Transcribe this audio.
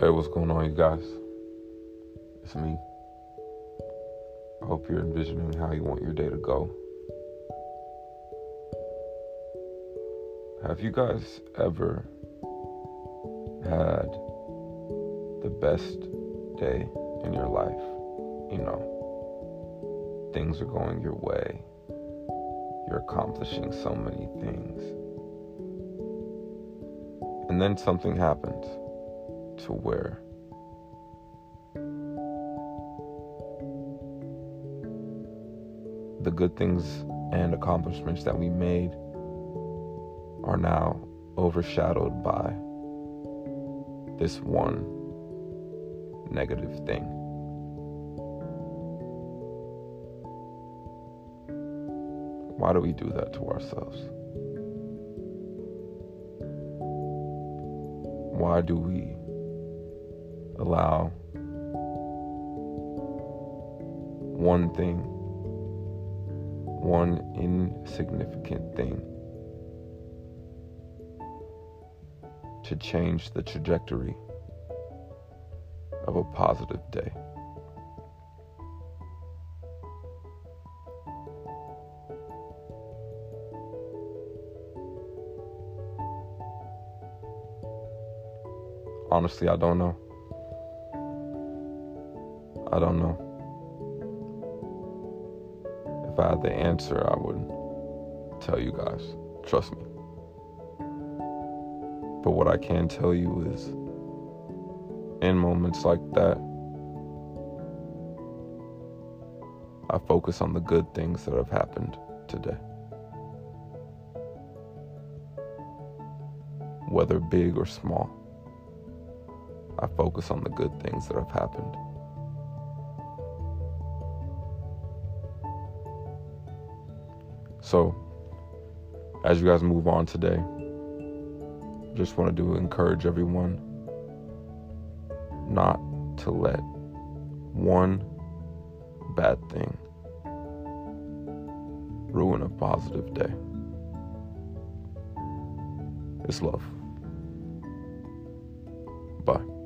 Hey, what's going on, you guys? It's me. I hope you're envisioning how you want your day to go. Have you guys ever had the best day in your life? You know, things are going your way, you're accomplishing so many things. And then something happens to where the good things and accomplishments that we made are now overshadowed by this one negative thing. Why do we do that to ourselves? Why do we allow one thing, one insignificant thing, to change the trajectory of a positive day. Honestly, I don't know. I don't know. If I had the answer, I would tell you guys. Trust me. But what I can tell you is in moments like that, I focus on the good things that have happened today. Whether big or small, I focus on the good things that have happened. So, as you guys move on today, just want to encourage everyone not to let one bad thing ruin a positive day. It's love. Bye.